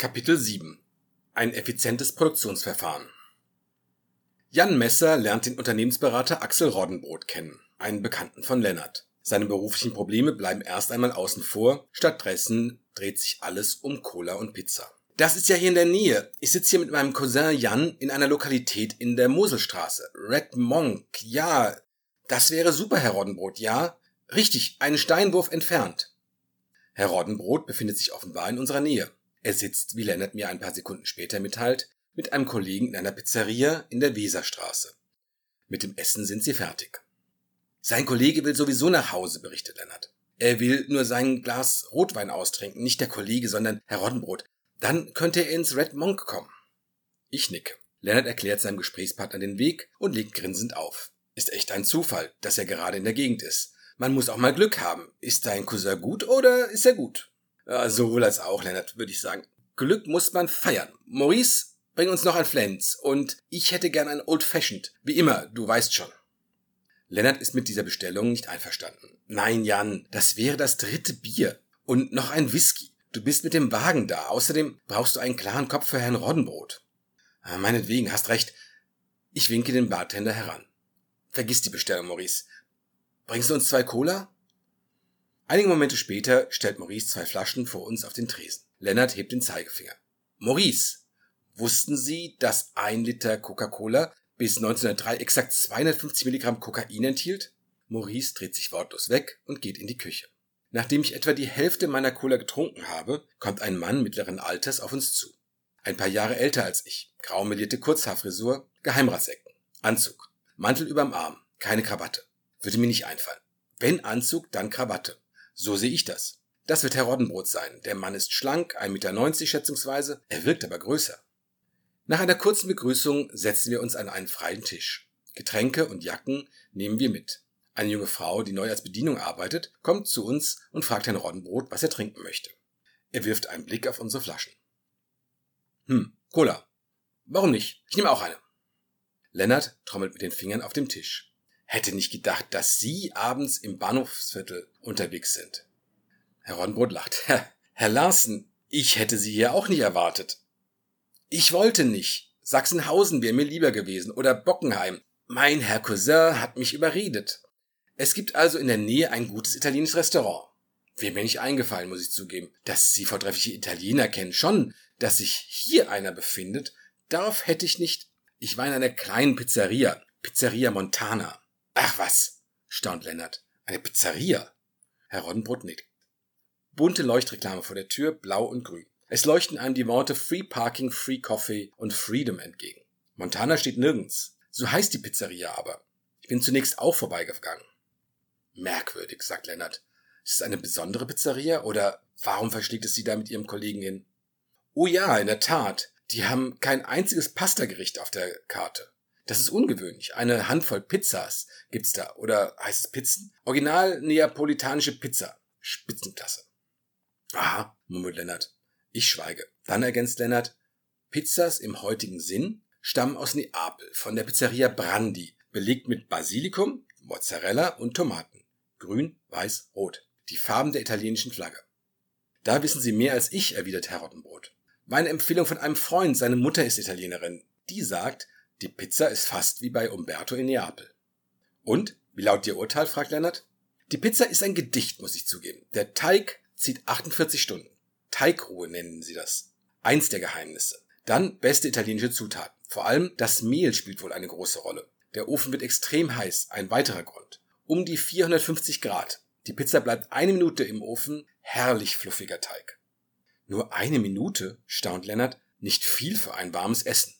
Kapitel 7 Ein effizientes Produktionsverfahren Jan Messer lernt den Unternehmensberater Axel Roddenbrot kennen, einen Bekannten von Lennart. Seine beruflichen Probleme bleiben erst einmal außen vor, stattdessen dreht sich alles um Cola und Pizza. Das ist ja hier in der Nähe. Ich sitze hier mit meinem Cousin Jan in einer Lokalität in der Moselstraße. Red Monk, ja. Das wäre super, Herr Roddenbrot, ja. Richtig, einen Steinwurf entfernt. Herr Roddenbrot befindet sich offenbar in unserer Nähe. Er sitzt, wie Lennart mir ein paar Sekunden später mitteilt, mit einem Kollegen in einer Pizzeria in der Weserstraße. Mit dem Essen sind sie fertig. Sein Kollege will sowieso nach Hause, berichtet Lennart. Er will nur sein Glas Rotwein austrinken, nicht der Kollege, sondern Herr Roddenbrot. Dann könnte er ins Red Monk kommen. Ich nicke. Lennart erklärt seinem Gesprächspartner den Weg und legt grinsend auf. Ist echt ein Zufall, dass er gerade in der Gegend ist. Man muss auch mal Glück haben. Ist dein Cousin gut oder ist er gut? Ja, sowohl als auch, Lennart, würde ich sagen. Glück muss man feiern. Maurice, bring uns noch ein Flens. Und ich hätte gern ein Old Fashioned. Wie immer, du weißt schon. Lennart ist mit dieser Bestellung nicht einverstanden. Nein, Jan, das wäre das dritte Bier. Und noch ein Whisky. Du bist mit dem Wagen da. Außerdem brauchst du einen klaren Kopf für Herrn Roddenbrot. Ah, meinetwegen, hast recht. Ich winke den Bartender heran. Vergiss die Bestellung, Maurice. Bringst du uns zwei Cola? Einige Momente später stellt Maurice zwei Flaschen vor uns auf den Tresen. Lennart hebt den Zeigefinger. Maurice, wussten Sie, dass ein Liter Coca-Cola bis 1903 exakt 250 Milligramm Kokain enthielt? Maurice dreht sich wortlos weg und geht in die Küche. Nachdem ich etwa die Hälfte meiner Cola getrunken habe, kommt ein Mann mittleren Alters auf uns zu. Ein paar Jahre älter als ich, grau melierte Kurzhaarfrisur, Geheimratsecken, Anzug, Mantel überm Arm, keine Krawatte. Würde mir nicht einfallen. Wenn Anzug, dann Krawatte. So sehe ich das. Das wird Herr Roddenbrot sein. Der Mann ist schlank, 1,90 Meter schätzungsweise, er wirkt aber größer. Nach einer kurzen Begrüßung setzen wir uns an einen freien Tisch. Getränke und Jacken nehmen wir mit. Eine junge Frau, die neu als Bedienung arbeitet, kommt zu uns und fragt Herrn Roddenbrot, was er trinken möchte. Er wirft einen Blick auf unsere Flaschen. Hm, Cola. Warum nicht? Ich nehme auch eine. Lennart trommelt mit den Fingern auf dem Tisch. Hätte nicht gedacht, dass Sie abends im Bahnhofsviertel unterwegs sind. Herr Ronbrot lacht. Herr, Larsen, ich hätte Sie hier auch nicht erwartet. Ich wollte nicht. Sachsenhausen wäre mir lieber gewesen oder Bockenheim. Mein Herr Cousin hat mich überredet. Es gibt also in der Nähe ein gutes italienisches Restaurant. Wäre mir nicht eingefallen, muss ich zugeben. Dass Sie vortreffliche Italiener kennen, schon. Dass sich hier einer befindet, darauf hätte ich nicht. Ich war in einer kleinen Pizzeria. Pizzeria Montana. Ach was, staunt Lennart. Eine Pizzeria. Herr Roddenbrot nickt. Bunte Leuchtreklame vor der Tür, blau und grün. Es leuchten einem die Worte Free Parking, Free Coffee und Freedom entgegen. Montana steht nirgends. So heißt die Pizzeria aber. Ich bin zunächst auch vorbeigegangen. Merkwürdig, sagt Lennart. Ist es eine besondere Pizzeria oder warum verschlägt es Sie da mit Ihrem Kollegen hin? Oh ja, in der Tat. Die haben kein einziges Pastagericht auf der Karte. Das ist ungewöhnlich. Eine Handvoll Pizzas gibt's da. Oder heißt es Pizzen? Original neapolitanische Pizza. Spitzenklasse. Aha, murmelt Lennart. Ich schweige. Dann ergänzt Lennart, Pizzas im heutigen Sinn stammen aus Neapel von der Pizzeria Brandi, belegt mit Basilikum, Mozzarella und Tomaten. Grün, weiß, rot. Die Farben der italienischen Flagge. Da wissen Sie mehr als ich, erwidert Herr Rottenbrot. Meine Empfehlung von einem Freund, seine Mutter ist Italienerin. Die sagt, die Pizza ist fast wie bei Umberto in Neapel. Und? Wie lautet Ihr Urteil? fragt Lennart. Die Pizza ist ein Gedicht, muss ich zugeben. Der Teig zieht 48 Stunden. Teigruhe nennen sie das. Eins der Geheimnisse. Dann beste italienische Zutaten. Vor allem das Mehl spielt wohl eine große Rolle. Der Ofen wird extrem heiß, ein weiterer Grund. Um die 450 Grad. Die Pizza bleibt eine Minute im Ofen, herrlich fluffiger Teig. Nur eine Minute, staunt Lennart, nicht viel für ein warmes Essen.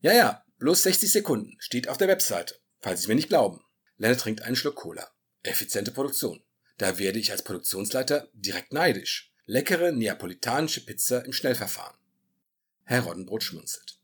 Ja, ja, Bloß 60 Sekunden steht auf der Webseite, falls Sie mir nicht glauben. Lennart trinkt einen Schluck Cola. Effiziente Produktion. Da werde ich als Produktionsleiter direkt neidisch. Leckere neapolitanische Pizza im Schnellverfahren. Herr Roddenbrot schmunzelt.